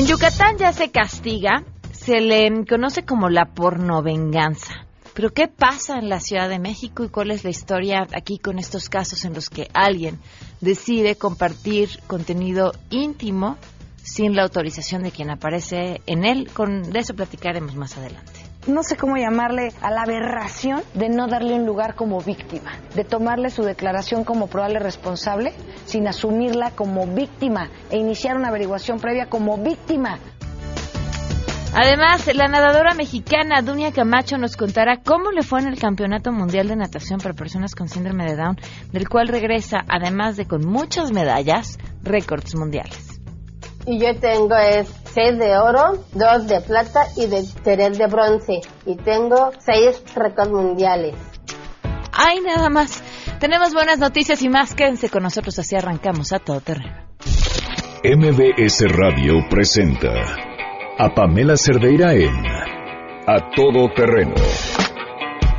En Yucatán ya se castiga, se le conoce como la pornovenganza. Pero ¿qué pasa en la Ciudad de México y cuál es la historia aquí con estos casos en los que alguien decide compartir contenido íntimo sin la autorización de quien aparece en él? Con de eso platicaremos más adelante no sé cómo llamarle a la aberración de no darle un lugar como víctima, de tomarle su declaración como probable responsable sin asumirla como víctima e iniciar una averiguación previa como víctima. Además, la nadadora mexicana Dunia Camacho nos contará cómo le fue en el Campeonato Mundial de Natación para Personas con Síndrome de Down, del cual regresa, además de con muchas medallas, récords mundiales. Y yo tengo es seis de oro, dos de plata y de tres de bronce. Y tengo seis récords mundiales. Ay, nada más. Tenemos buenas noticias y más. Quédense con nosotros, así arrancamos a todo terreno. MBS Radio presenta a Pamela Cerdeira en A Todo Terreno,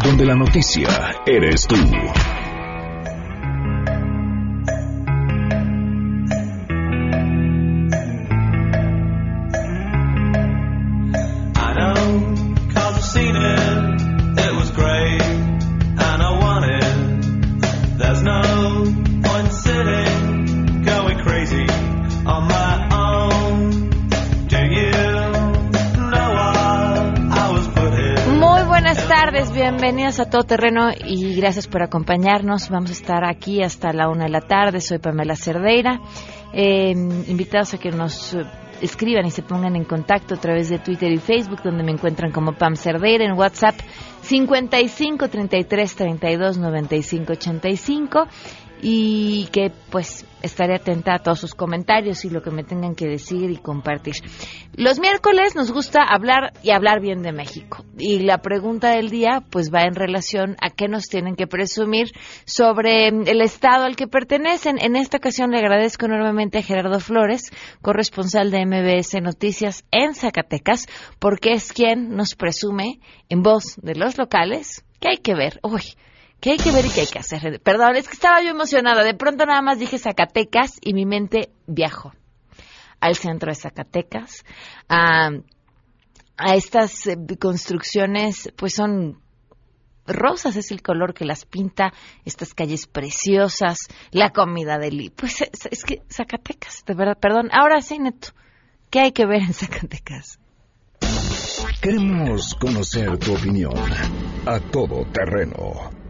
donde la noticia eres tú. Bienvenidos a Todo Terreno y gracias por acompañarnos. Vamos a estar aquí hasta la una de la tarde. Soy Pamela Cerdeira. Eh, invitados a que nos escriban y se pongan en contacto a través de Twitter y Facebook, donde me encuentran como Pam Cerdeira, en WhatsApp 55 33 32 95 85 y que pues estaré atenta a todos sus comentarios y lo que me tengan que decir y compartir. Los miércoles nos gusta hablar y hablar bien de México y la pregunta del día pues va en relación a qué nos tienen que presumir sobre el estado al que pertenecen. En esta ocasión le agradezco enormemente a Gerardo Flores, corresponsal de MBS Noticias en Zacatecas, porque es quien nos presume en voz de los locales que hay que ver. Uy, ¿Qué hay que ver y qué hay que hacer? Perdón, es que estaba yo emocionada. De pronto nada más dije Zacatecas y mi mente viajó al centro de Zacatecas, a, a estas eh, construcciones, pues son rosas, es el color que las pinta, estas calles preciosas, la comida del... Pues es, es, que Zacatecas, de verdad, perdón. Ahora sí, Neto, ¿qué hay que ver en Zacatecas? Queremos conocer tu opinión a todo terreno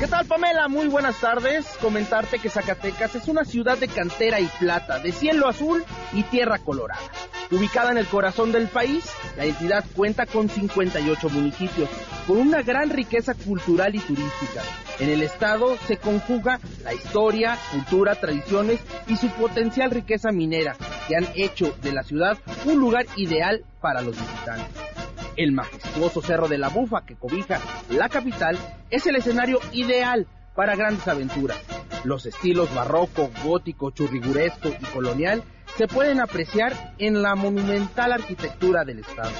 ¿Qué tal Pamela? Muy buenas tardes. Comentarte que Zacatecas es una ciudad de cantera y plata, de cielo azul y tierra colorada. Ubicada en el corazón del país, la entidad cuenta con 58 municipios, con una gran riqueza cultural y turística. En el estado se conjuga la historia, cultura, tradiciones y su potencial riqueza minera, que han hecho de la ciudad un lugar ideal para los visitantes. El majestuoso Cerro de la Bufa que cobija la capital es el escenario ideal para grandes aventuras. Los estilos barroco, gótico, churriguresco y colonial se pueden apreciar en la monumental arquitectura del estado.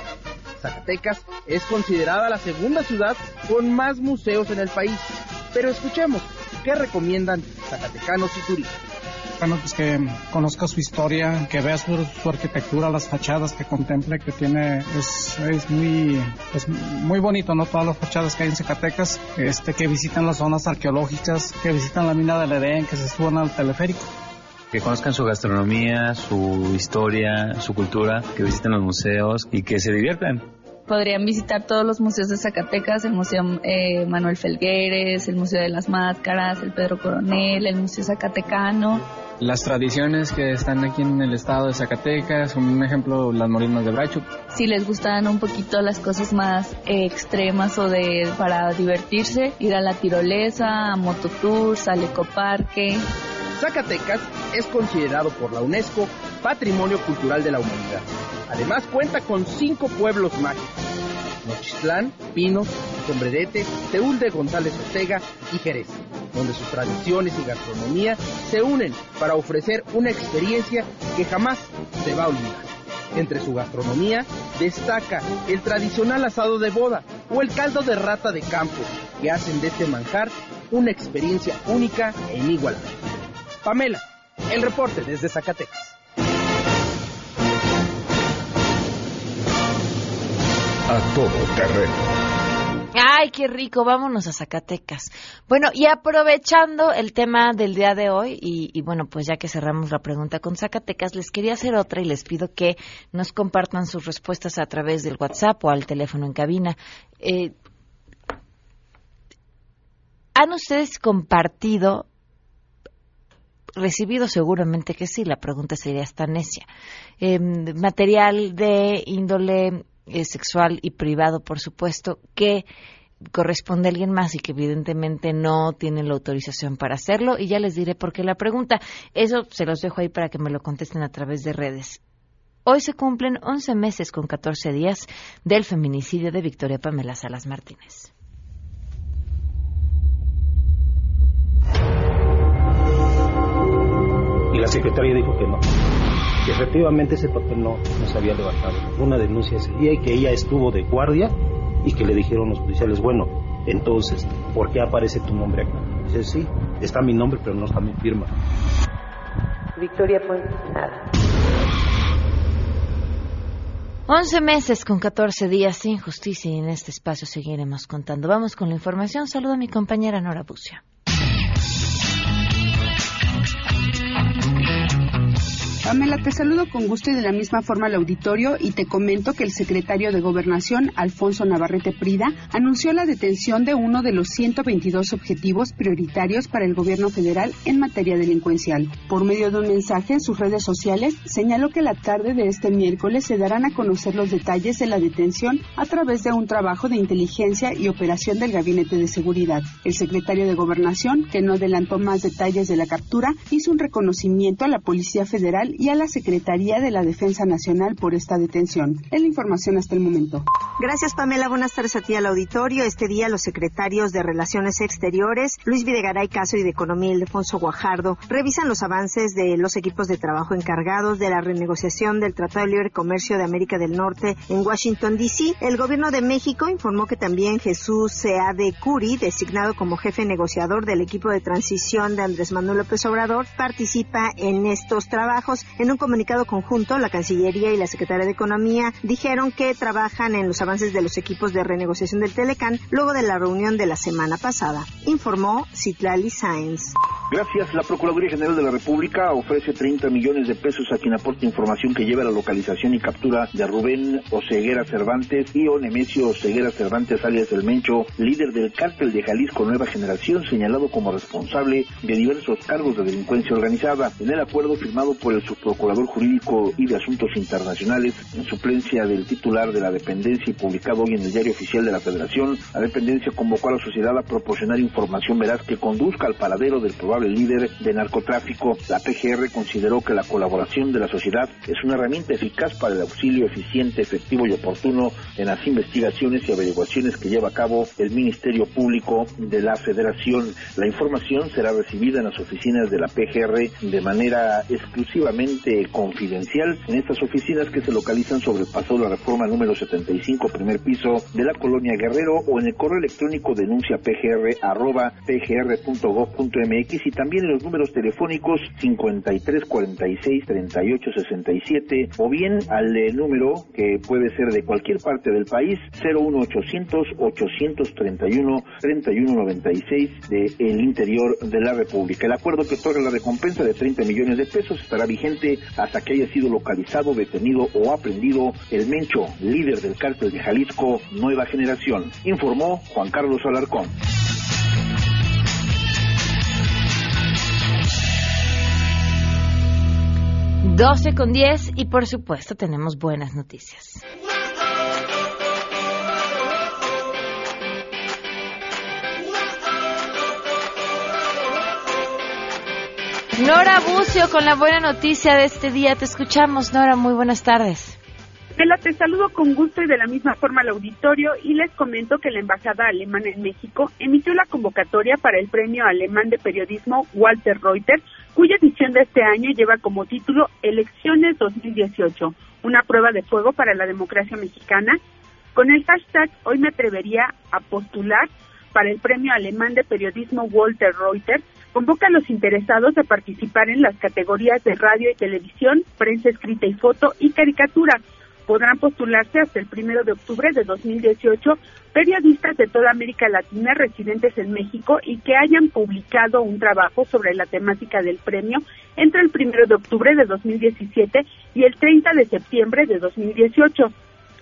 Zacatecas es considerada la segunda ciudad con más museos en el país. Pero escuchemos, ¿qué recomiendan zacatecanos y turistas? Bueno, pues que conozca su historia, que vea su, arquitectura, las fachadas que contemple, que tiene, es, es muy, pues muy bonito, ¿no? Todas las fachadas que hay en Zacatecas, este, que visiten las zonas arqueológicas, que visitan la mina del Edén, que se suban al teleférico que conozcan su gastronomía, su historia, su cultura, que visiten los museos y que se diviertan podrían visitar todos los museos de Zacatecas, el Museo eh, Manuel Felgueres, el Museo de las Máscaras, el Pedro Coronel, el Museo Zacatecano. Las tradiciones que están aquí en el estado de Zacatecas, un ejemplo, las morinas de Bracho. Si les gustan un poquito las cosas más eh, extremas o de para divertirse, ir a la tirolesa, a mototours, al ecoparque. Zacatecas es considerado por la UNESCO Patrimonio Cultural de la Humanidad. Además cuenta con cinco pueblos mágicos. Nochistlán, Pinos, Sombrerete, Teúl de González Ortega y Jerez, donde sus tradiciones y gastronomía se unen para ofrecer una experiencia que jamás se va a olvidar. Entre su gastronomía destaca el tradicional asado de boda o el caldo de rata de campo, que hacen de este manjar una experiencia única e inigualable. Pamela, el reporte desde Zacatecas. A todo terreno Ay, qué rico, vámonos a Zacatecas. Bueno, y aprovechando el tema del día de hoy, y, bueno, pues ya que cerramos la pregunta con Zacatecas, les quería hacer otra y les pido que nos compartan sus respuestas a través del WhatsApp o al teléfono en cabina. Eh, ¿Han ustedes compartido recibido seguramente que sí, la pregunta sería esta necia. Em, material de índole eh, sexual y privado, por supuesto, que corresponde a alguien más y que evidentemente no tienen la autorización para hacerlo. Y ya les diré por qué la pregunta. Eso se los dejo ahí para que me lo contesten a través de redes. Hoy se cumplen 11 meses con 14 días del feminicidio de Victoria Pamela Salas Martínez. Y la secretaria dijo que no que efectivamente ese papel no, no se había levantado. Una denuncia ese día y que ella estuvo de guardia y que le dijeron los policiales, bueno, entonces, ¿por qué aparece tu nombre acá? Dice, sí, está mi nombre, pero no está mi firma. Victoria fue nada. 11 meses con 14 días sin justicia y en este espacio seguiremos contando. Vamos con la información. Saludo a mi compañera Nora Bucia. Pamela, te saludo con gusto y de la misma forma al auditorio y te comento que el secretario de Gobernación, Alfonso Navarrete Prida, anunció la detención de uno de los 122 objetivos prioritarios para el gobierno federal en materia delincuencial. Por medio de un mensaje en sus redes sociales, señaló que la tarde de este miércoles se darán a conocer los detalles de la detención a través de un trabajo de inteligencia y operación del Gabinete de Seguridad. El secretario de Gobernación, que no adelantó más detalles de la captura, hizo un reconocimiento a la Policía Federal y a la Secretaría de la Defensa Nacional por esta detención. Es la información hasta el momento. Gracias, Pamela. Buenas tardes a ti al auditorio. Este día los secretarios de Relaciones Exteriores, Luis Videgaray Caso y de Economía, Ildefonso Guajardo, revisan los avances de los equipos de trabajo encargados de la renegociación del Tratado de Libre Comercio de América del Norte en Washington, D.C. El gobierno de México informó que también Jesús Seade Curi, designado como jefe negociador del equipo de transición de Andrés Manuel López Obrador, participa en estos trabajos. En un comunicado conjunto, la Cancillería y la Secretaría de Economía dijeron que trabajan en los avances de los equipos de renegociación del Telecán luego de la reunión de la semana pasada, informó Citlali Sáenz. Gracias. La Procuraduría General de la República ofrece 30 millones de pesos a quien aporte información que lleve a la localización y captura de Rubén Oseguera Cervantes y Onemesio Oseguera Cervantes alias El Mencho, líder del cártel de Jalisco Nueva Generación, señalado como responsable de diversos cargos de delincuencia organizada. En el acuerdo firmado por el subprocurador jurídico y de asuntos internacionales, en suplencia del titular de la dependencia y publicado hoy en el Diario Oficial de la Federación, la dependencia convocó a la sociedad a proporcionar información veraz que conduzca al paradero del probable líder de narcotráfico. La PGR consideró que la colaboración de la sociedad es una herramienta eficaz para el auxilio eficiente, efectivo y oportuno en las investigaciones y averiguaciones que lleva a cabo el Ministerio Público de la Federación. La información será recibida en las oficinas de la PGR de manera exclusivamente confidencial en estas oficinas que se localizan sobre el paso de la reforma número 75, primer piso de la colonia Guerrero o en el correo electrónico denuncia pgr arroba pgr.gov.mx y también en los números telefónicos 53 46 38 67 o bien al número que puede ser de cualquier parte del país 01800 831 31 96 de el interior de la República. El acuerdo que otorga la recompensa de 30 millones de pesos estará vigente hasta que haya sido localizado, detenido o aprendido el Mencho, líder del cártel de Jalisco Nueva Generación, informó Juan Carlos Alarcón. 12 con 10 y por supuesto tenemos buenas noticias. Nora Bucio con la buena noticia de este día. Te escuchamos, Nora. Muy buenas tardes. Tela, te saludo con gusto y de la misma forma al auditorio y les comento que la Embajada Alemana en México emitió la convocatoria para el Premio Alemán de Periodismo Walter Reuters, cuya edición de este año lleva como título Elecciones 2018, una prueba de fuego para la democracia mexicana. Con el hashtag Hoy me atrevería a postular para el premio alemán de periodismo Walter Reuters convoca a los interesados a participar en las categorías de radio y televisión, prensa escrita y foto y caricatura. Podrán postularse hasta el primero de octubre de 2018 periodistas de toda América Latina residentes en México y que hayan publicado un trabajo sobre la temática del premio entre el primero de octubre de 2017 y el 30 de septiembre de 2018.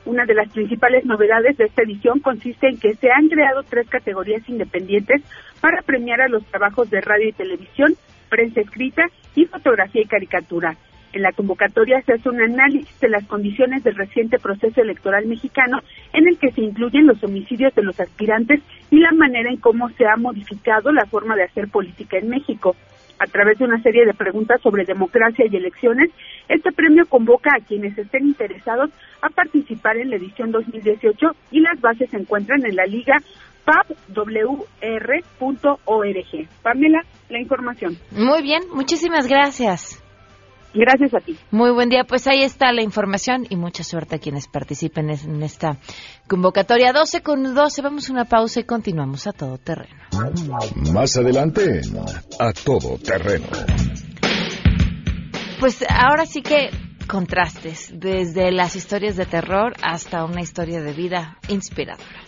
Una de las principales novedades de esta edición consiste en que se han creado tres categorías independientes para premiar a los trabajos de radio y televisión, prensa escrita y fotografía y caricatura. En la convocatoria se hace un análisis de las condiciones del reciente proceso electoral mexicano en el que se incluyen los homicidios de los aspirantes y la manera en cómo se ha modificado la forma de hacer política en México a través de una serie de preguntas sobre democracia y elecciones, este premio convoca a quienes estén interesados a participar en la edición 2018 y las bases se encuentran en la liga pabwr.org. Pamela, la información. Muy bien, muchísimas gracias. Gracias a ti. Muy buen día. Pues ahí está la información y mucha suerte a quienes participen en esta convocatoria. 12 con 12. Vamos a una pausa y continuamos a todo terreno. Más adelante, a todo terreno. Pues ahora sí que contrastes, desde las historias de terror hasta una historia de vida inspiradora.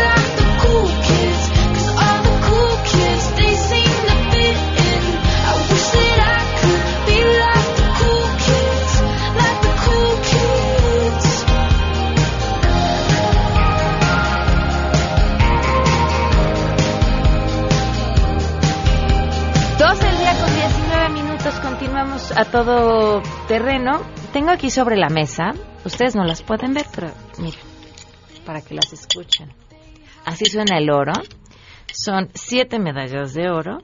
A todo terreno. Tengo aquí sobre la mesa, ustedes no las pueden ver, pero miren, para que las escuchen. Así suena el oro. Son siete medallas de oro,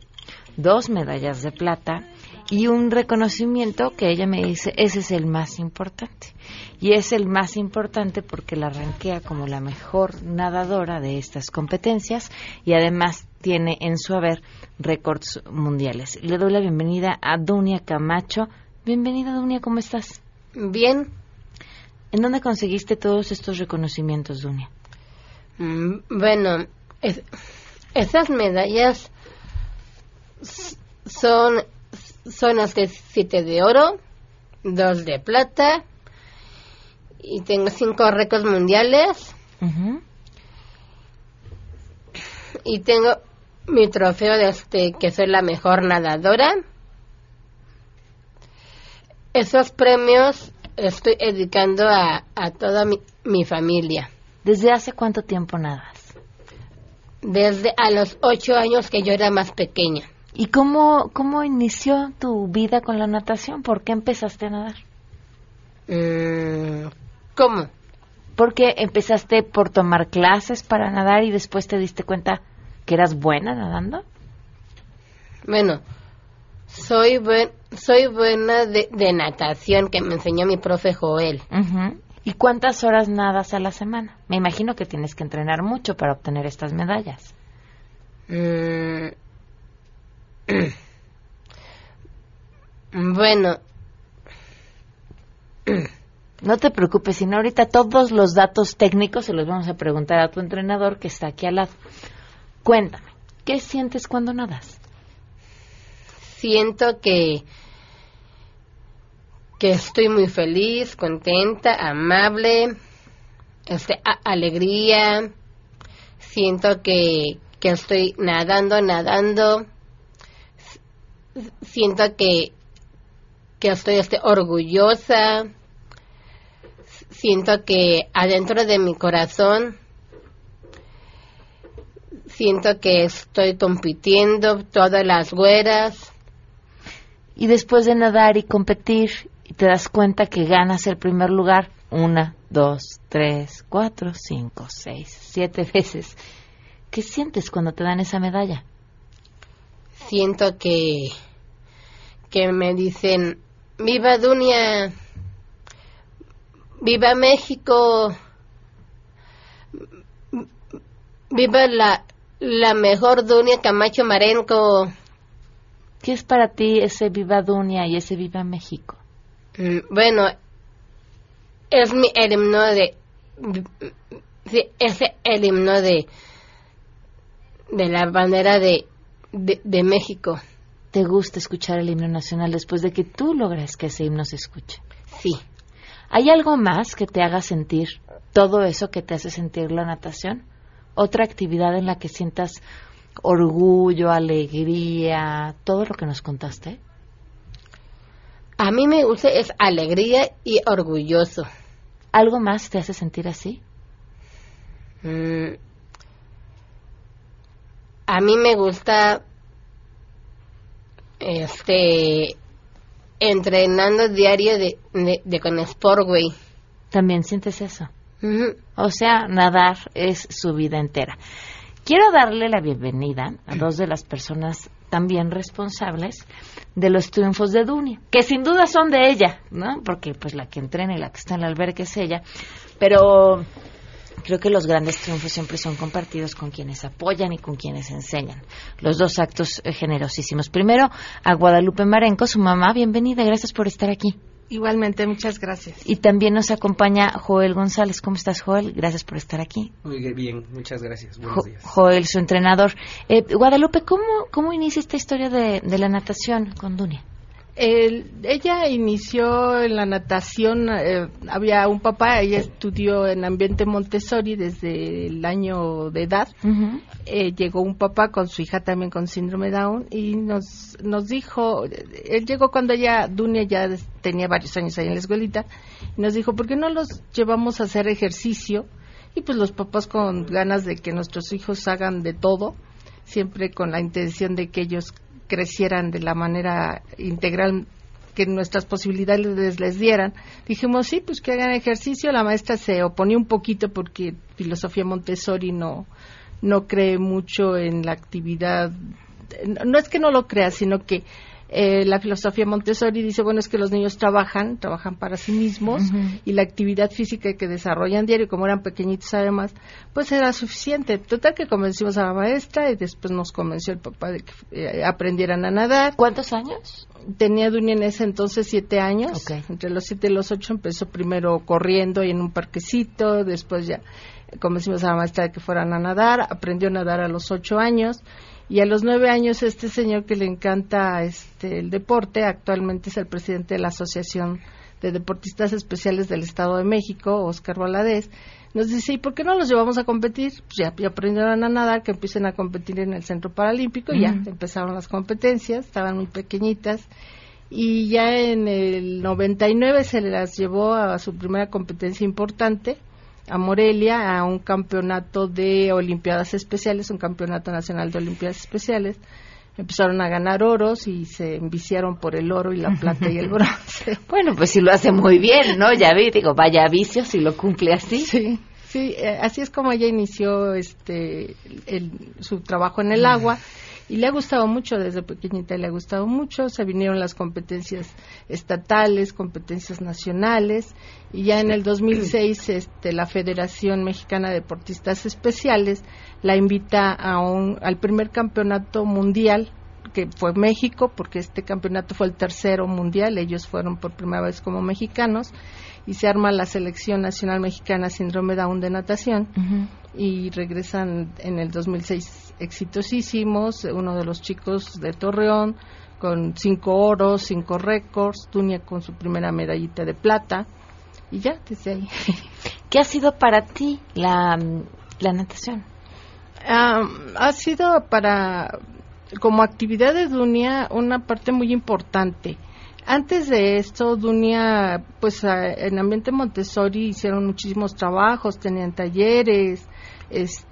dos medallas de plata y un reconocimiento que ella me dice, ese es el más importante. Y es el más importante porque la ranquea como la mejor nadadora de estas competencias y además tiene en su haber récords mundiales. Le doy la bienvenida a Dunia Camacho. Bienvenida, Dunia, ¿cómo estás? Bien. ¿En dónde conseguiste todos estos reconocimientos, Dunia? Mm, bueno, esas medallas son, son las que siete de oro, dos de plata, y tengo cinco récords mundiales. Y tengo mi trofeo de este, que soy la mejor nadadora. Esos premios estoy dedicando a, a toda mi, mi, familia. ¿Desde hace cuánto tiempo nadas? Desde a los ocho años que yo era más pequeña. ¿Y cómo, cómo inició tu vida con la natación? ¿Por qué empezaste a nadar? Mm, ¿Cómo? Porque empezaste por tomar clases para nadar y después te diste cuenta que eras buena nadando? Bueno, soy, buen, soy buena de, de, natación que me enseñó mi profe Joel. ¿Y cuántas horas nadas a la semana? Me imagino que tienes que entrenar mucho para obtener estas medallas. Mm. Bueno. No te preocupes, sino ahorita todos los datos técnicos se los vamos a preguntar a tu entrenador que está aquí al lado. Cuéntame, ¿qué sientes cuando nadas? Siento que que estoy muy feliz, contenta, amable, este, alegría. Siento que, que estoy nadando, nadando. Siento que, que estoy este, orgullosa. Siento que adentro de mi corazón siento que estoy compitiendo todas las güeras. Y después de nadar y competir, y te das cuenta que ganas el primer lugar una, dos, tres, cuatro, cinco, seis, siete veces. ¿Qué sientes cuando te dan esa medalla? siento que que me dicen viva Dunia viva México viva la la mejor Dunia Camacho Marenco ¿Qué es para ti ese Viva Dunia y ese Viva México? Mm, bueno, es mi el himno de, sí, es el himno de de la bandera de, de, de México. ¿Te gusta escuchar el himno nacional después de que tú logras que ese himno se escuche? Sí. ¿Hay algo más que te haga sentir todo eso que te hace sentir la natación? ¿Otra actividad en la que sientas orgullo, alegría, todo lo que nos contaste? A mí me gusta es alegría y orgulloso. ¿Algo más te hace sentir así? Mm. A mí me gusta este entrenando diario de, de, de con Sportway. ¿También sientes eso? O sea, nadar es su vida entera. Quiero darle la bienvenida a dos de las personas también responsables de los triunfos de Dunia, que sin duda son de ella, ¿no? Porque pues la que entrena y la que está en el albergue es ella, pero creo que los grandes triunfos siempre son compartidos con quienes apoyan y con quienes enseñan. Los dos actos eh, generosísimos. Primero, a Guadalupe Marenco, su mamá, bienvenida, gracias por estar aquí. Igualmente, muchas gracias. Y también nos acompaña Joel González. ¿Cómo estás, Joel? Gracias por estar aquí. Muy bien, muchas gracias. Buenos Jo- días. Joel, su entrenador. Eh, Guadalupe, ¿cómo, ¿cómo inicia esta historia de, de la natación con Dunia? El- ella inició en la natación, eh, había un papá, ella estudió en ambiente Montessori desde el año de edad. Eh, llegó un papá con su hija también con síndrome Down y nos, nos dijo, él llegó cuando ella, Dunia ya tenía varios años ahí en la escuelita, y nos dijo, ¿por qué no los llevamos a hacer ejercicio? Y pues los papás con ganas de que nuestros hijos hagan de todo, siempre con la intención de que ellos crecieran de la manera integral que nuestras posibilidades les dieran. Dijimos, sí, pues que hagan ejercicio. La maestra se oponía un poquito porque filosofía Montessori no, no cree mucho en la actividad. No es que no lo crea, sino que eh, la filosofía Montessori dice, bueno, es que los niños trabajan, trabajan para sí mismos y la actividad física que desarrollan diario, como eran pequeñitos además, pues era suficiente. Total que convencimos a la maestra y después nos convenció el papá de que eh, aprendieran a nadar. ¿Cuántos años? Tenía Dunia en ese entonces siete años. Entre los siete y los ocho empezó primero corriendo y en un parquecito, después ya convencimos a la maestra de que fueran a nadar, aprendió a nadar a los ocho años y a los nueve años este señor que le encanta este el deporte actualmente es el presidente de la Asociación de Deportistas Especiales del Estado de México, Oscar Valadez, nos dice, ¿y por qué no los llevamos a competir? Pues ya, ya aprendieron a nadar, que empiecen a competir en el Centro Paralímpico, y ya empezaron las competencias, estaban muy pequeñitas, y ya en el 99 se las llevó a su primera competencia importante, a Morelia, a un campeonato de Olimpiadas Especiales, un campeonato nacional de Olimpiadas Especiales. Empezaron a ganar oros y se enviciaron por el oro y la plata y el bronce. Bueno, pues si lo hace muy bien, ¿no? Ya vi, digo, vaya vicio si lo cumple así. Sí, sí, eh, así es como ella inició este el- su trabajo en el agua y le ha gustado mucho desde pequeñita, le ha gustado mucho, se vinieron las competencias estatales, competencias nacionales. Y ya en el 2006 este la Federación Mexicana de Deportistas Especiales la invita a un al primer campeonato mundial que fue México, porque este campeonato fue el tercero mundial, ellos fueron por primera vez como mexicanos, y se arma la selección nacional mexicana síndrome Down de natación, y regresan en el 2006 exitosísimos, uno de los chicos de Torreón, con cinco oros, cinco récords, Dunia con su primera medallita de plata, y ya, desde ahí. ¿Qué ha sido para ti la, la natación? Ah, ha sido para, como actividad de Dunia, una parte muy importante. Antes de esto, Dunia, pues en ambiente Montessori hicieron muchísimos trabajos, tenían talleres,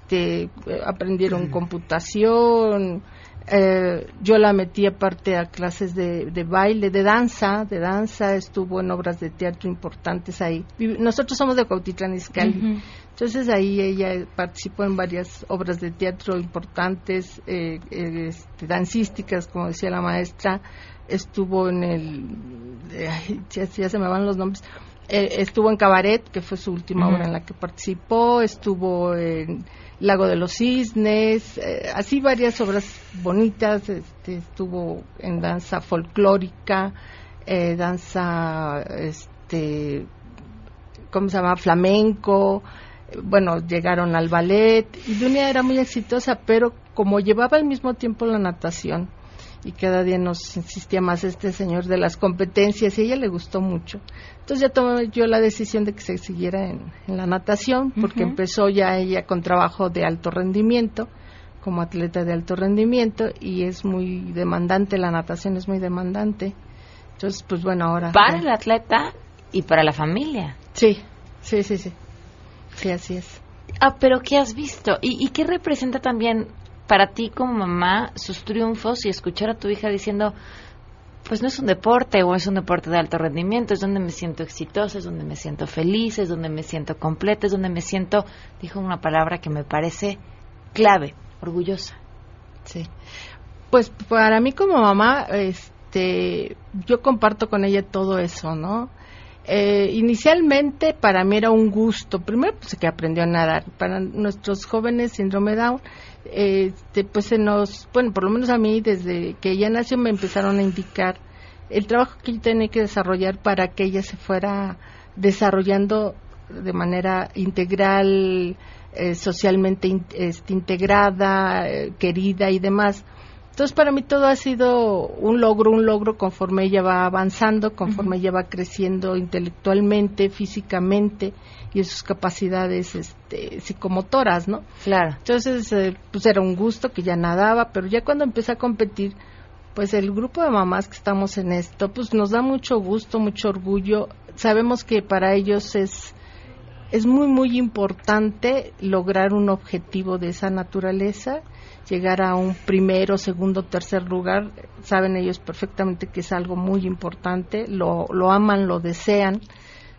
este, eh, aprendieron computación, Eh, yo la metí aparte a clases de, de, baile, de danza, de danza, estuvo en obras de teatro importantes ahí. Nosotros somos de Cuautitlán Izcalli, entonces ahí ella participó en varias obras de teatro importantes, eh, eh este, dancísticas, como decía la maestra, estuvo en el, ya, se me van los nombres, estuvo en Cabaret, que fue su última obra en la que participó, estuvo en Lago de los Cisnes, eh, así varias obras bonitas, este, estuvo en danza folclórica, eh, danza, este, ¿cómo se llama? Flamenco, bueno, llegaron al ballet, y Dunia era muy exitosa, pero como llevaba al mismo tiempo la natación, y cada día nos insistía más este señor de las competencias y a ella le gustó mucho. Entonces ya tomé yo la decisión de que se siguiera en, la natación porque empezó ya ella con trabajo de alto rendimiento como atleta de alto rendimiento y es muy demandante, la natación es muy demandante. Entonces, pues bueno, ahora... Para el atleta y para la familia. Sí, sí, sí, sí. Sí, así es. Ah, pero ¿qué has visto? ¿Y, y qué representa también para ti como mamá sus triunfos y escuchar a tu hija diciendo, pues no es un deporte o es un deporte de alto rendimiento, es donde me siento exitosa, es donde me siento feliz, es donde me siento completa, es donde me siento, dijo una palabra que me parece clave, orgullosa. Sí. Pues para mí como mamá, este, yo comparto con ella todo eso, ¿no? Eh, inicialmente para mí era un gusto, primero pues que aprendió a nadar, para nuestros jóvenes síndrome Down este, pues se nos, bueno, por lo menos a mí desde que ella nació me empezaron a indicar el trabajo que yo tenía que desarrollar para que ella se fuera desarrollando de manera integral, eh, socialmente este, integrada, eh, querida y demás. Entonces para mí todo ha sido un logro, un logro conforme ella va avanzando, conforme ella va creciendo intelectualmente, físicamente y en sus capacidades este, psicomotoras, ¿no? Claro. Entonces, eh, pues era un gusto que ya nadaba, pero ya cuando empecé a competir, pues el grupo de mamás que estamos en esto, pues nos da mucho gusto, mucho orgullo. Sabemos que para ellos es es muy muy importante lograr un objetivo de esa naturaleza, llegar a un primero, segundo, tercer lugar. Saben ellos perfectamente que es algo muy importante, lo, lo aman, lo desean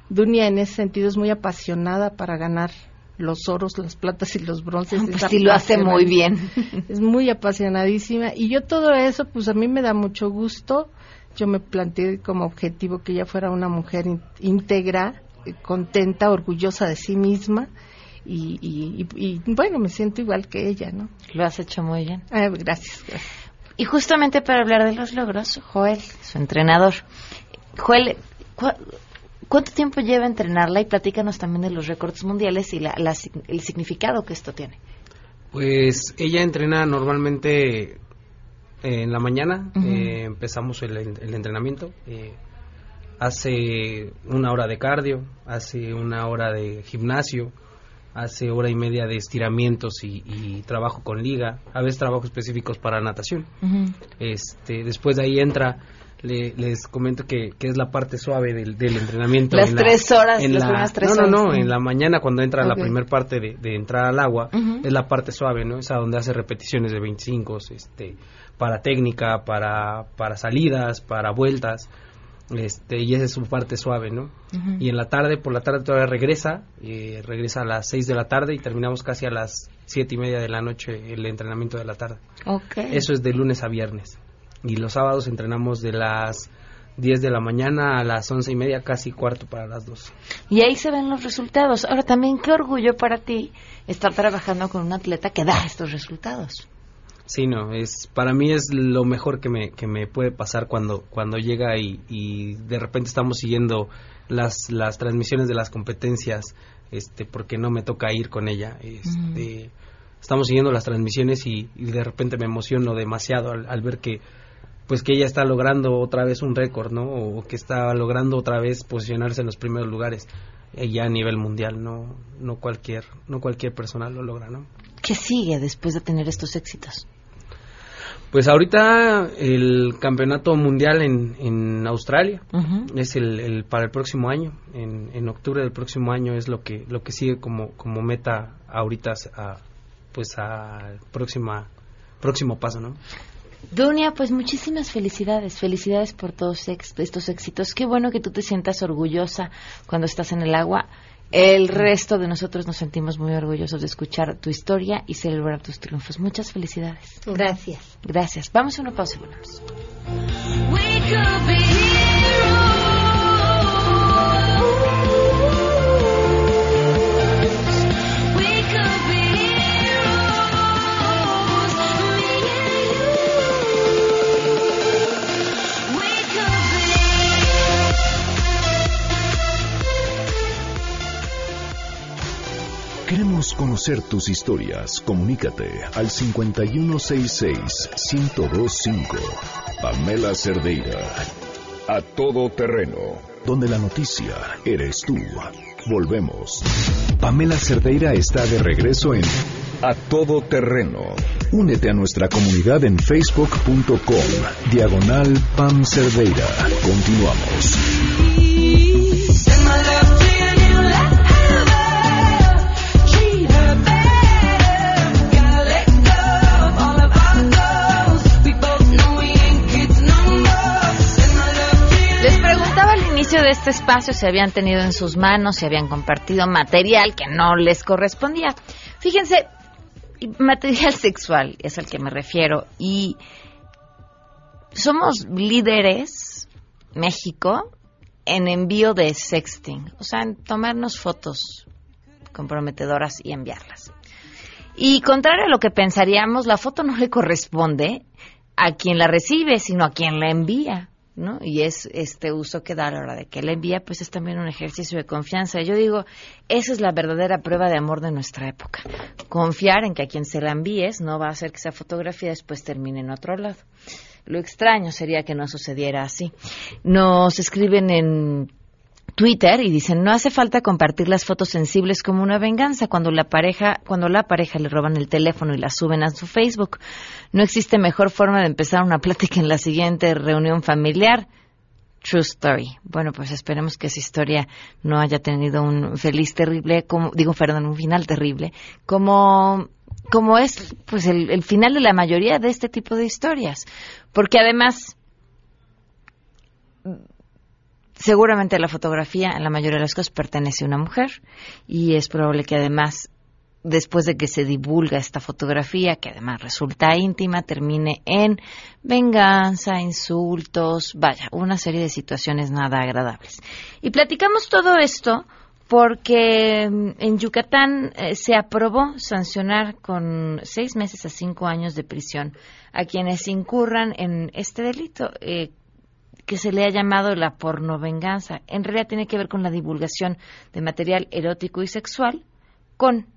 Dunia en ese sentido es muy apasionada para ganar los oros, las platas y los bronces. Pues sí lo hace muy bien. Es muy apasionadísima y yo todo eso, pues a mí me da mucho gusto. Yo me planteé como objetivo que ella fuera una mujer íntegra, eh, contenta, orgullosa de sí misma. Y, y, bueno, me siento igual que ella, ¿no? Lo has hecho muy bien. Ah, gracias, gracias. Y justamente para hablar de los logros, Joel, su entrenador. Joel, ¿Cuánto tiempo lleva entrenarla? Y platícanos también de los récords mundiales y el significado que esto tiene. Pues ella entrena normalmente en la mañana, eh, empezamos el, entrenamiento, eh, hace una hora de cardio, hace una hora de gimnasio, hace hora y media de estiramientos y, trabajo con liga, a veces trabajo específicos para natación. este, después de ahí entra les comento que, es la parte suave del, entrenamiento. Las tres horas, en las tres no, horas. No, no, en la mañana cuando entra la primera parte de, de, entrar al agua, es la parte suave, ¿no? Es a donde hace repeticiones de 25, este, para técnica, para, para salidas, para vueltas, este, y esa es su parte suave, ¿no? Y en la tarde, por la tarde todavía regresa, eh, regresa a las 6 de la tarde y terminamos casi a las siete y media de la noche el entrenamiento de la tarde. Okay. Eso es de lunes a viernes y los sábados entrenamos de las 10 de la mañana a las once y media, casi cuarto para las dos. Y ahí se ven los resultados. Ahora también, qué orgullo para ti estar trabajando con un atleta que da estos resultados. Sí, no, es, para mí es lo mejor que me, que me puede pasar cuando, cuando llega y, y de repente estamos siguiendo las, las transmisiones de las competencias, este, porque no me toca ir con ella. Este, Estamos siguiendo las transmisiones y, de repente me emociono demasiado al ver que pues que ella está logrando otra vez un récord, ¿no? O que está logrando otra vez posicionarse en los primeros lugares eh, ya a nivel mundial, no no cualquier no cualquier persona lo logra, ¿no? ¿Qué sigue después de tener estos éxitos? Pues ahorita el campeonato mundial en, en Australia es el, para el próximo año, en, en octubre del próximo año es lo que lo que sigue como como meta ahorita a, pues a próxima próximo paso, ¿no? Dunia, pues muchísimas felicidades, felicidades por todos estos éxitos. Qué bueno que tú te sientas orgullosa cuando estás en el agua. El resto de nosotros nos sentimos muy orgullosos de escuchar tu historia y celebrar tus triunfos. Muchas felicidades. Gracias. Gracias. Vamos a una pausa y volvemos. Queremos conocer tus historias. Comunícate al 5166-1025. Pamela Cerdeira. A todo terreno. Donde la noticia eres tú. Volvemos. Pamela Cerdeira está de regreso en A todo terreno. Únete a nuestra comunidad en facebook.com. Diagonal Pam Cerdeira. Continuamos. De este espacio se habían tenido en sus manos, se habían compartido material que no les correspondía. Fíjense, material sexual es al que me refiero y somos líderes, México, en envío de sexting, o sea, en tomarnos fotos comprometedoras y enviarlas. Y contrario a lo que pensaríamos, la foto no le corresponde a quien la recibe, sino a quien la envía. ¿No? Y es este uso que da a la hora de que la envía, pues es también un ejercicio de confianza. Yo digo, esa es la verdadera prueba de amor de nuestra época. Confiar en que a quien se la envíes no va a hacer que esa fotografía después termine en otro lado. Lo extraño sería que no sucediera así. Nos escriben en Twitter y dicen no hace falta compartir las fotos sensibles como una venganza cuando la pareja cuando la pareja le roban el teléfono y la suben a su Facebook. No existe mejor forma de empezar una plática en la siguiente reunión familiar. True story. Bueno, pues esperemos que esa historia no haya tenido un feliz terrible, como digo, perdón, un final terrible, como como es pues el, el final de la mayoría de este tipo de historias, porque además seguramente la fotografía en la mayoría de las cosas pertenece a una mujer y es probable que además después de que se divulga esta fotografía, que además resulta íntima, termine en venganza, insultos, vaya, una serie de situaciones nada agradables. Y platicamos todo esto porque mm, en Yucatán eh, se aprobó sancionar con seis meses a cinco años de prisión a quienes incurran en este delito. Eh, que se le ha llamado la pornovenganza. En realidad tiene que ver con la divulgación de material erótico y sexual con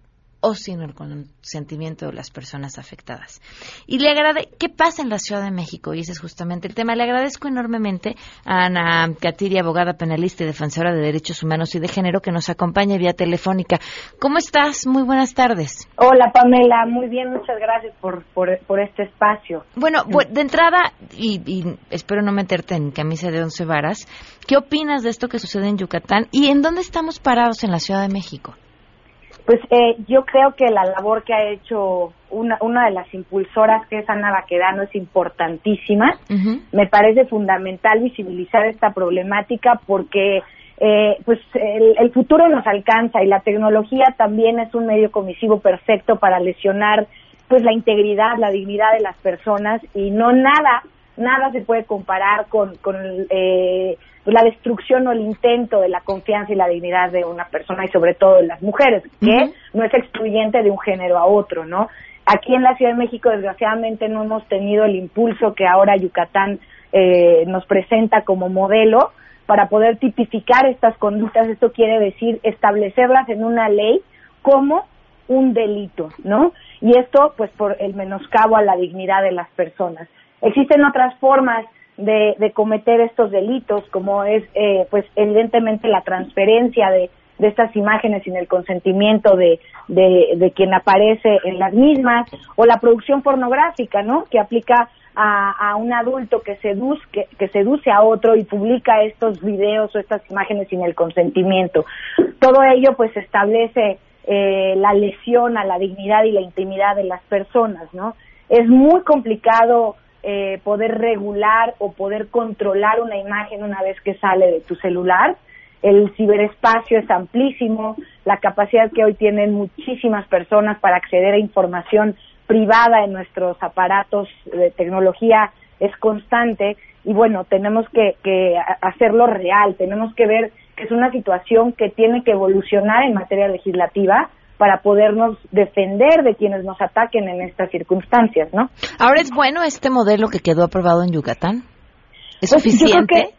o sin el consentimiento de las personas afectadas. Y le agrade, ¿qué pasa en la Ciudad de México? Y ese es justamente el tema. Le agradezco enormemente a Ana Catiri, abogada penalista y defensora de derechos humanos y de género, que nos acompaña vía telefónica. ¿Cómo estás? Muy buenas tardes. Hola, Pamela. Muy bien, muchas gracias por, por, este espacio. Bueno, de entrada, y, y espero no meterte en camisa de once varas, ¿qué opinas de esto que sucede en Yucatán y en dónde estamos parados en la Ciudad de México? Pues eh, yo creo que la labor que ha hecho una, una de las impulsoras, que es Ana Baquedano, es importantísima. Me parece fundamental visibilizar esta problemática porque eh, pues el, el, futuro nos alcanza y la tecnología también es un medio comisivo perfecto para lesionar pues la integridad, la dignidad de las personas y no nada, nada se puede comparar con, con eh, la destrucción o el intento de la confianza y la dignidad de una persona y sobre todo de las mujeres, que no es excluyente de un género a otro, ¿no? Aquí en la Ciudad de México, desgraciadamente, no hemos tenido el impulso que ahora Yucatán eh, nos presenta como modelo para poder tipificar estas conductas. Esto quiere decir establecerlas en una ley como un delito, ¿no? Y esto, pues, por el menoscabo a la dignidad de las personas. Existen otras formas de, cometer estos delitos, como es, eh, pues, evidentemente la transferencia de, de estas imágenes sin el consentimiento de, de, quien aparece en las mismas, o la producción pornográfica, ¿no? Que aplica a, a un adulto que seduce, que, seduce a otro y publica estos videos o estas imágenes sin el consentimiento. Todo ello, pues, establece eh, la lesión a la dignidad y la intimidad de las personas, ¿no? Es muy complicado eh, poder regular o poder controlar una imagen una vez que sale de tu celular. El ciberespacio es amplísimo, la capacidad que hoy tienen muchísimas personas para acceder a información privada en nuestros aparatos de tecnología es constante y bueno, tenemos que, que hacerlo real, tenemos que ver que es una situación que tiene que evolucionar en materia legislativa para podernos defender de quienes nos ataquen en estas circunstancias, ¿no? Ahora es bueno este modelo que quedó aprobado en Yucatán. ¿Es Pues, suficiente?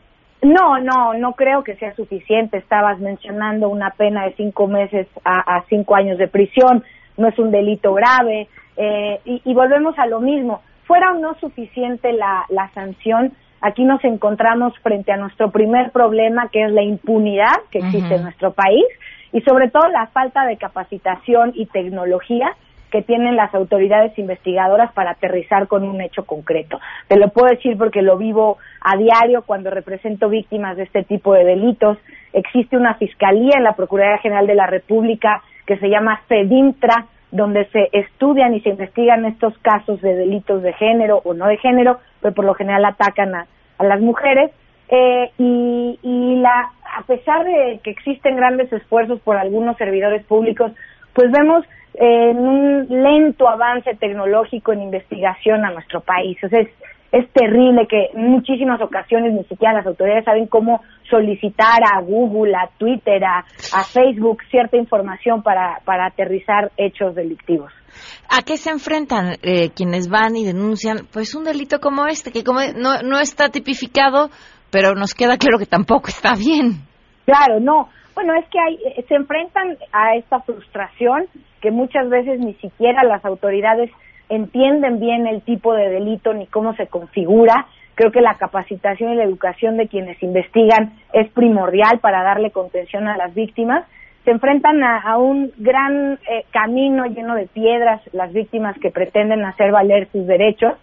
no, no, no creo que sea suficiente. Estabas mencionando una pena de cinco meses a, a cinco años de prisión. No es un delito grave. eh, y, y volvemos a lo mismo. Fuera o no suficiente la, la sanción, aquí nos encontramos frente a nuestro primer problema, que es la impunidad que existe en nuestro país y sobre todo la falta de capacitación y tecnología que tienen las autoridades investigadoras para aterrizar con un hecho concreto. Te lo puedo decir porque lo vivo a diario cuando represento víctimas de este tipo de delitos. Existe una fiscalía en la Procuraduría General de la República que se llama FEDINTRA, donde se estudian y se investigan estos casos de delitos de género o no de género, pero por lo general atacan a las mujeres. Eh, y, la, a pesar de que existen grandes esfuerzos por algunos servidores públicos, pues vemos eh, un lento avance tecnológico en investigación a nuestro país. O sea, es, es terrible que en muchísimas ocasiones ni siquiera las autoridades saben cómo solicitar a Google, a Twitter, a, a Facebook cierta información para, para aterrizar hechos delictivos. ¿A qué se enfrentan eh, quienes van y denuncian pues un delito como este, que como no, no está tipificado, pero nos queda claro que tampoco está bien? Claro, no. Bueno, es que hay, eh, se enfrentan a esta frustración que muchas veces ni siquiera las autoridades entienden bien el tipo de delito ni cómo se configura. Creo que la capacitación y la educación de quienes investigan es primordial para darle contención a las víctimas. Se enfrentan a, un gran eh, camino lleno de piedras las víctimas que pretenden hacer valer sus derechos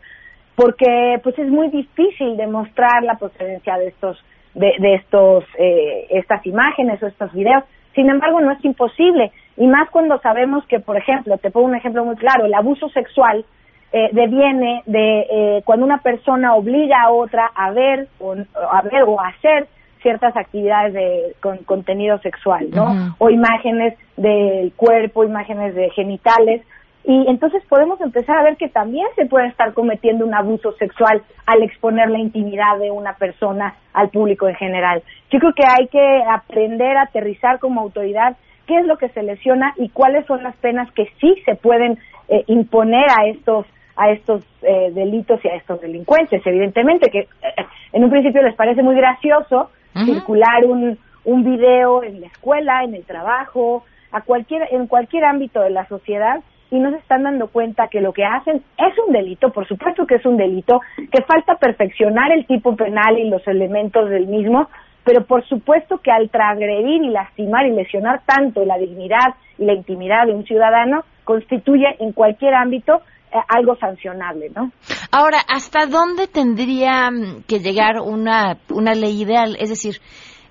porque pues es muy difícil demostrar la procedencia de estos de, de estos eh, estas imágenes o estos videos. Sin embargo no es imposible. Y más cuando sabemos que por ejemplo te pongo un ejemplo muy claro el abuso sexual eh, deviene de eh, cuando una persona obliga a otra a ver o a ver o a hacer ciertas actividades de con contenido sexual no o imágenes del cuerpo imágenes de genitales y entonces podemos empezar a ver que también se puede estar cometiendo un abuso sexual al exponer la intimidad de una persona al público en general. Yo creo que hay que aprender a aterrizar como autoridad qué es lo que se lesiona y cuáles son las penas que sí se pueden eh, imponer a estos a estos eh, delitos y a estos delincuentes. Evidentemente que eh, en un principio les parece muy gracioso circular un, un video en la escuela, en el trabajo, a cualquier, en cualquier ámbito de la sociedad y no se están dando cuenta que lo que hacen es un delito, por supuesto que es un delito, que falta perfeccionar el tipo penal y los elementos del mismo, pero por supuesto que al transgredir y lastimar y lesionar tanto la dignidad y la intimidad de un ciudadano constituye en cualquier ámbito eh, algo sancionable, ¿no? Ahora, ¿hasta dónde tendría mm, que llegar una, una ley ideal? Es decir,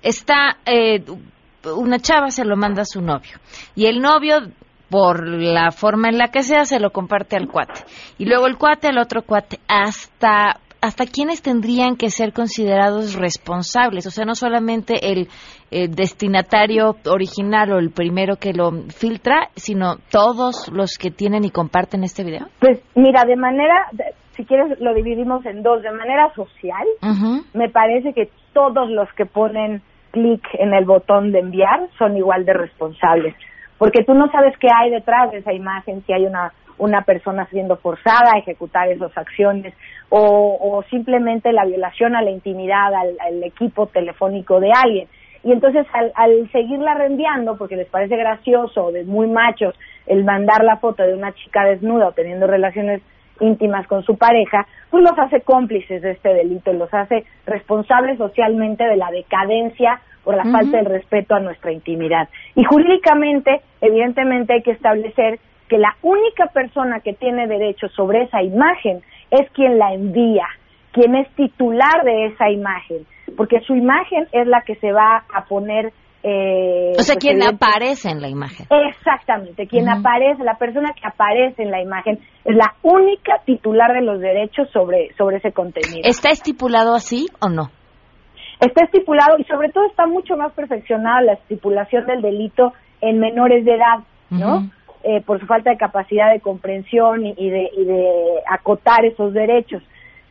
está eh, una chava se lo manda a su novio y el novio por la forma en la que sea se lo comparte al cuate. Y luego el cuate al otro cuate hasta hasta quiénes tendrían que ser considerados responsables. O sea no solamente el eh, destinatario original o el primero que lo filtra sino todos los que tienen y comparten este video. Pues mira, de manera, si quieres lo dividimos en dos, de manera social, me parece que todos los que ponen clic en el botón de enviar son igual de responsables, porque tú no sabes qué hay detrás de esa imagen, si hay una una persona siendo forzada a ejecutar esas acciones o, o simplemente la violación a la intimidad, al, al equipo telefónico de alguien. Y entonces al, al seguirla reenviando, porque les parece gracioso de muy machos el mandar la foto de una chica desnuda o teniendo relaciones íntimas con su pareja, pues los hace cómplices de este delito, los hace responsables socialmente de la decadencia por la falta de respeto a nuestra intimidad. Y jurídicamente, evidentemente hay que establecer que la única persona que tiene derecho sobre esa imagen es quien la envía, quien es titular de esa imagen, porque su imagen es la que se va a poner Eh, o sea, pues, quien aparece en la imagen. Exactamente, quien aparece, la persona que aparece en la imagen es la única titular de los derechos sobre, sobre ese contenido. ¿Está estipulado así o no? Está estipulado y sobre todo está mucho más perfeccionada la estipulación del delito en menores de edad, ¿no? Eh, por su falta de capacidad de comprensión y, y de, y de acotar esos derechos.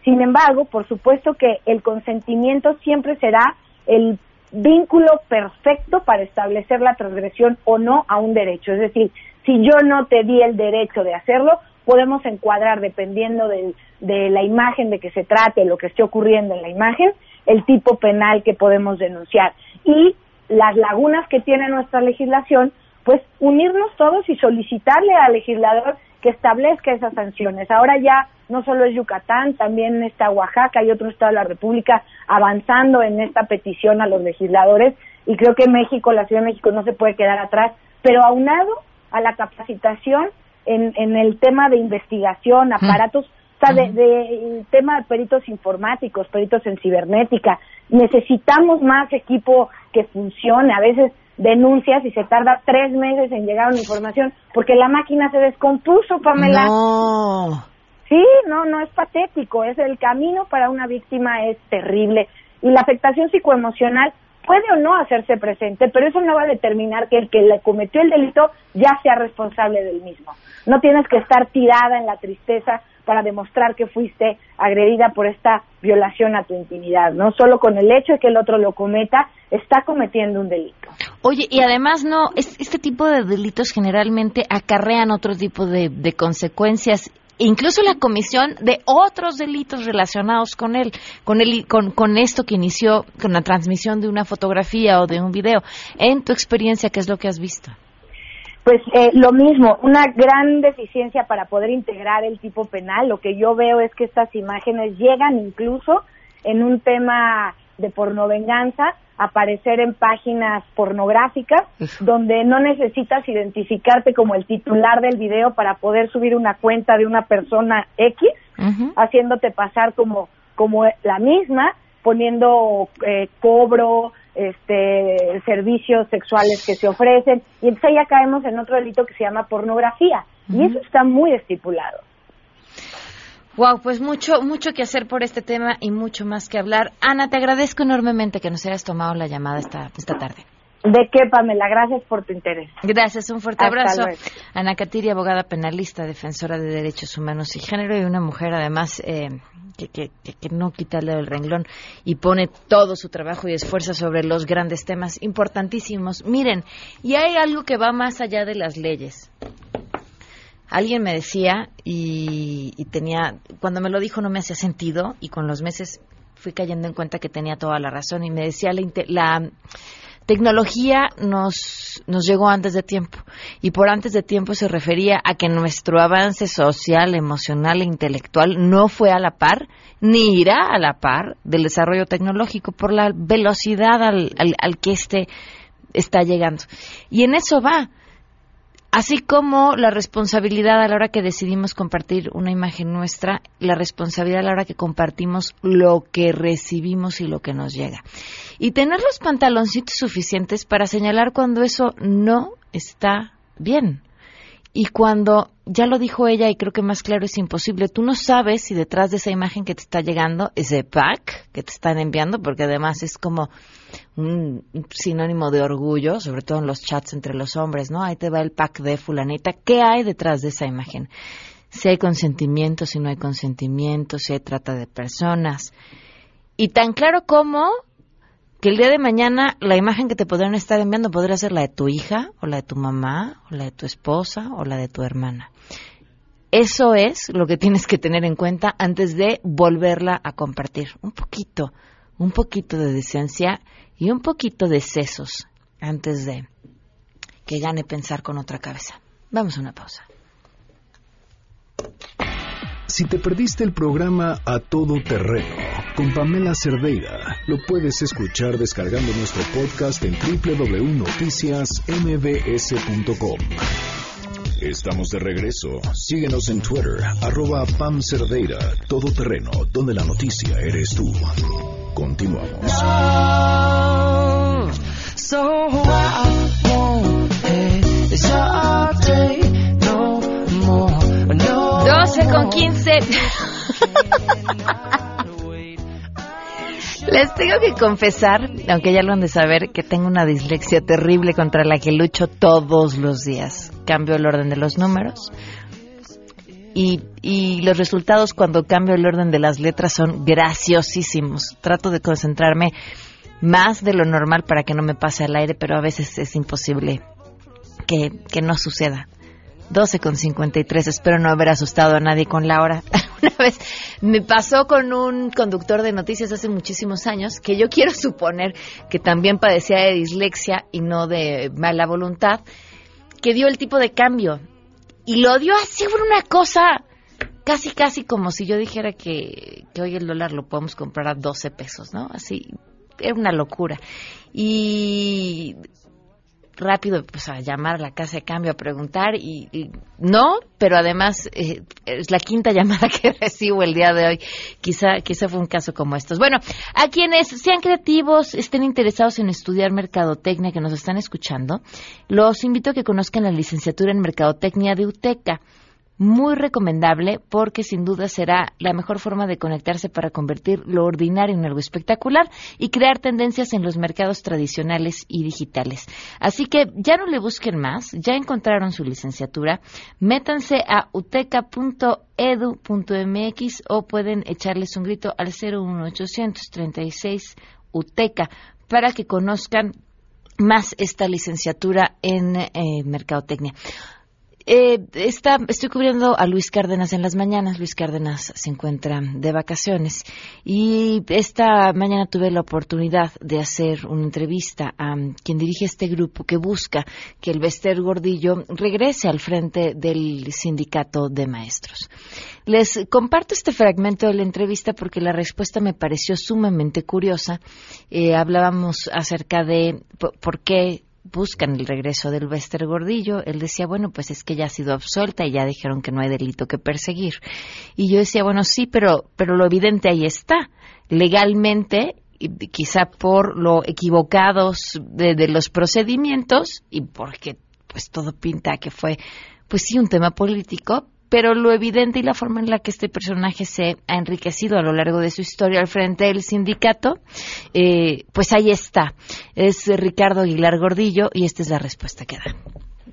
Sin embargo, por supuesto que el consentimiento siempre será el vínculo perfecto para establecer la transgresión o no a un derecho. Es decir, si yo no te di el derecho de hacerlo, podemos encuadrar, dependiendo del- de la imagen de que se trate, lo que esté ocurriendo en la imagen, el tipo penal que podemos denunciar. Y las lagunas que tiene nuestra legislación, pues unirnos todos y solicitarle al legislador que establezca esas sanciones. Ahora ya no solo es Yucatán, también está Oaxaca y otro estado de la República avanzando en esta petición a los legisladores y creo que México, la Ciudad de México no se puede quedar atrás, pero aunado a la capacitación en, en el tema de investigación, aparatos, o sea, de, de- el tema de peritos informáticos, peritos en cibernética. Necesitamos más equipo que funcione. A veces denuncias y se tarda tres meses en llegar a una información porque la máquina se descompuso, Pamela. No. Sí, no, no es patético, es el camino para una víctima es terrible y la afectación psicoemocional puede o no hacerse presente, pero eso no va a determinar que el que le cometió el delito ya sea responsable del mismo. No tienes que estar tirada en la tristeza para demostrar que fuiste agredida por esta violación a tu intimidad, ¿no? Solo con el hecho de que el otro lo cometa, está cometiendo un delito. Oye, y además no, es- este tipo de delitos generalmente acarrean otro tipo de, de consecuencias, incluso la comisión de otros delitos relacionados con él, con con, con esto que inició con la transmisión de una fotografía o de un video. En tu experiencia, ¿qué es lo que has visto? Pues eh, lo mismo, una gran deficiencia para poder integrar el tipo penal. Lo que yo veo es que estas imágenes llegan incluso en un tema de pornovenganza, aparecer en páginas pornográficas, donde no necesitas identificarte como el titular del video para poder subir una cuenta de una persona X, haciéndote pasar como, como la misma, poniendo eh, cobro, este, servicios sexuales que se ofrecen, y entonces ya caemos en otro delito que se llama pornografía, y eso está muy estipulado. Wow, pues mucho, mucho que hacer por este tema y mucho más que hablar. Ana, te agradezco enormemente que nos hayas tomado la llamada esta, esta tarde. ¿De qué, Pamela? Gracias por tu interés. Gracias, un fuerte Hasta abrazo. luego. Ana Catiri, abogada penalista, defensora de derechos humanos y género, y una mujer además eh, que, que- que- no quita el dedo del renglón y pone todo su trabajo y esfuerzo sobre los grandes temas importantísimos. Miren, y hay algo que va más allá de las leyes. Alguien me decía y, tenía, cuando me lo dijo no me hacía sentido y con los meses fui cayendo en cuenta que tenía toda la razón y me decía la, tecnología nos, nos llegó antes de tiempo y por antes de tiempo se refería a que nuestro avance social, emocional e intelectual no fue a la par ni irá a la par del desarrollo tecnológico por la velocidad al, al, al que este está llegando. Y en eso va. Así como la responsabilidad a la hora que decidimos compartir una imagen nuestra, la responsabilidad a la hora que compartimos lo que recibimos y lo que nos llega. Y tener los pantaloncitos suficientes para señalar cuando eso no está bien. Y cuando, ya lo dijo ella y creo que más claro es imposible, tú no sabes si detrás de esa imagen que te está llegando, ese pack que te están enviando, porque además es como un sinónimo de orgullo, sobre todo en los chats entre los hombres, ¿no? Ahí te va el pack de fulanita. ¿Qué hay detrás de esa imagen? Si hay consentimiento, si no hay consentimiento, si hay trata de personas. Y tan claro como que el día de mañana la imagen que te podrían estar enviando podría ser la de tu hija, o la de tu mamá, o la de tu esposa, o la de tu hermana. Eso es lo que tienes que tener en cuenta antes de volverla a compartir. Un poquito, un poquito de decencia y un poquito de sesos antes de que gane pensar con otra cabeza. Vamos a una pausa. Si te perdiste el programa A Todo Terreno con Pamela Cerdeira, lo puedes escuchar descargando nuestro podcast en www.noticiasmbs.com. Estamos de regreso. Síguenos en Twitter, arroba Pam Cerdeira, Todo Terreno, donde la noticia eres tú. Continuamos. So I won't hesitate no more, no 12 con 15. Les tengo que confesar, aunque ya lo han de saber, que tengo una dislexia terrible contra la que lucho todos los días. Cambio el orden de los números. Y, los resultados cuando cambio el orden de las letras son graciosísimos. Trato de concentrarme más de lo normal para que no me pase al aire, pero a veces es imposible que, que no suceda. 12 con 53. Espero no haber asustado a nadie con la hora. Una vez me pasó con un conductor de noticias hace muchísimos años que yo quiero suponer que también padecía de dislexia y no de mala voluntad, que dio el tipo de cambio y lo dio así por una cosa casi casi como si yo dijera que, hoy el dólar lo podemos comprar a 12 pesos, ¿no? Así era una locura. Y rápido pues a llamar a la casa de cambio a preguntar y, y no, pero además eh, es la quinta llamada que recibo el día de hoy. Quizá quizá fue un caso como estos. Bueno, a quienes sean creativos, estén interesados en estudiar mercadotecnia que nos están escuchando, los invito a que conozcan la licenciatura en mercadotecnia de UTECA muy recomendable porque sin duda será la mejor forma de conectarse para convertir lo ordinario en algo espectacular y crear tendencias en los mercados tradicionales y digitales. Así que ya no le busquen más, ya encontraron su licenciatura, métanse a uteca.edu.mx o pueden echarles un grito al 01836 UTECA para que conozcan más esta licenciatura en eh, mercadotecnia. Eh, estoy cubriendo a Luis Cárdenas en las mañanas. Luis Cárdenas se encuentra de vacaciones y esta mañana tuve la oportunidad de hacer una entrevista a quien dirige este grupo que busca que el Bester Gordillo regrese al frente del sindicato de maestros. Les comparto este fragmento de la entrevista porque la respuesta me pareció sumamente curiosa. Eh, hablábamos acerca de por qué buscan el regreso del Bester Gordillo, él decía, bueno, pues es que ya ha sido absuelta y ya dijeron que no hay delito que perseguir. Y yo decía, bueno, sí, pero, pero lo evidente ahí está. Legalmente, y quizá por lo equivocados de, de los procedimientos y porque pues todo pinta que fue, pues sí, un tema político, pero lo evidente y la forma en la que este personaje se ha enriquecido a lo largo de su historia al frente del sindicato, eh, pues ahí está. Es Ricardo Aguilar Gordillo y esta es la respuesta que da.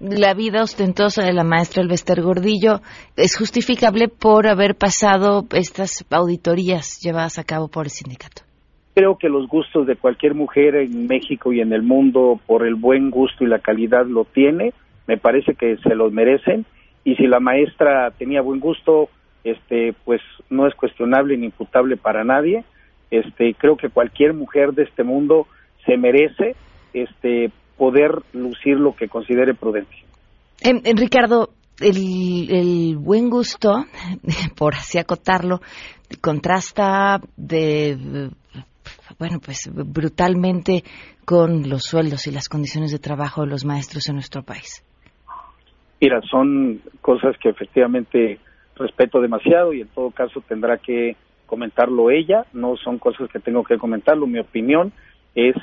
La vida ostentosa de la maestra Elvester Gordillo es justificable por haber pasado estas auditorías llevadas a cabo por el sindicato. Creo que los gustos de cualquier mujer en México y en el mundo por el buen gusto y la calidad lo tiene. Me parece que se los merecen y si la maestra tenía buen gusto, este, pues no es cuestionable ni imputable para nadie. Este, creo que cualquier mujer de este mundo se merece este, poder lucir lo que considere prudente. En, Ricardo, el, el, buen gusto, por así acotarlo, contrasta de bueno, pues brutalmente con los sueldos y las condiciones de trabajo de los maestros en nuestro país. Mira, son cosas que efectivamente respeto demasiado y en todo caso tendrá que comentarlo ella, no son cosas que tengo que comentarlo, mi opinión es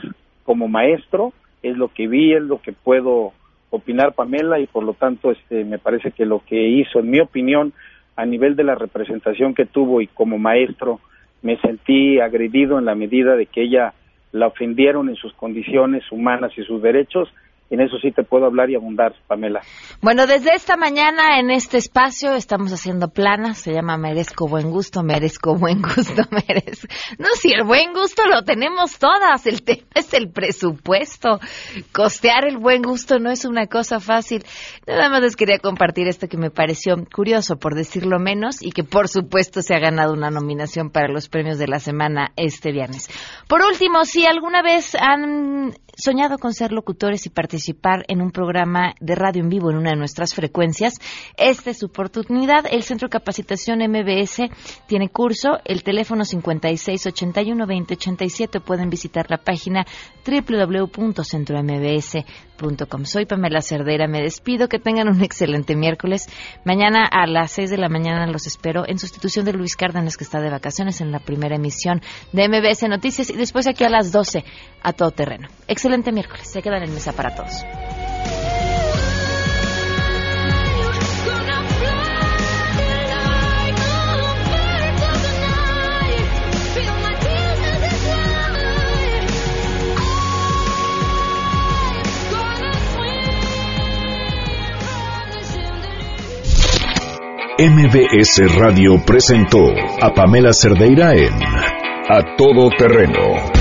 como maestro, es lo que vi, es lo que puedo opinar Pamela y por lo tanto este me parece que lo que hizo en mi opinión a nivel de la representación que tuvo y como maestro me sentí agredido en la medida de que ella la ofendieron en sus condiciones humanas y sus derechos en eso sí te puedo hablar y abundar, Pamela. Bueno, desde esta mañana en este espacio estamos haciendo planas, se llama Merezco Buen Gusto, Merezco Buen Gusto, Merezco. No, si el buen gusto lo tenemos todas, el tema es el presupuesto. Costear el buen gusto no es una cosa fácil. Nada más les quería compartir esto que me pareció curioso, por decirlo menos, y que por supuesto se ha ganado una nominación para los premios de la semana este viernes. Por último, si alguna vez han soñado con ser locutores y participar participar en un programa de radio en vivo en una de nuestras frecuencias, esta es su oportunidad. El Centro de Capacitación MBS tiene curso, el teléfono 5681-2087. Pueden visitar la página www.centrombs.com. Soy Pamela Cerdera, me despido, que tengan un excelente miércoles. Mañana a las 6 de la mañana los espero en sustitución de Luis Cárdenas, que está de vacaciones en la primera emisión de MBS Noticias, y después aquí a las 12 a todo terreno. Excelente miércoles, se quedan en mesa para todos. MBS Radio presentó a Pamela Cerdeira en A Todo Terreno.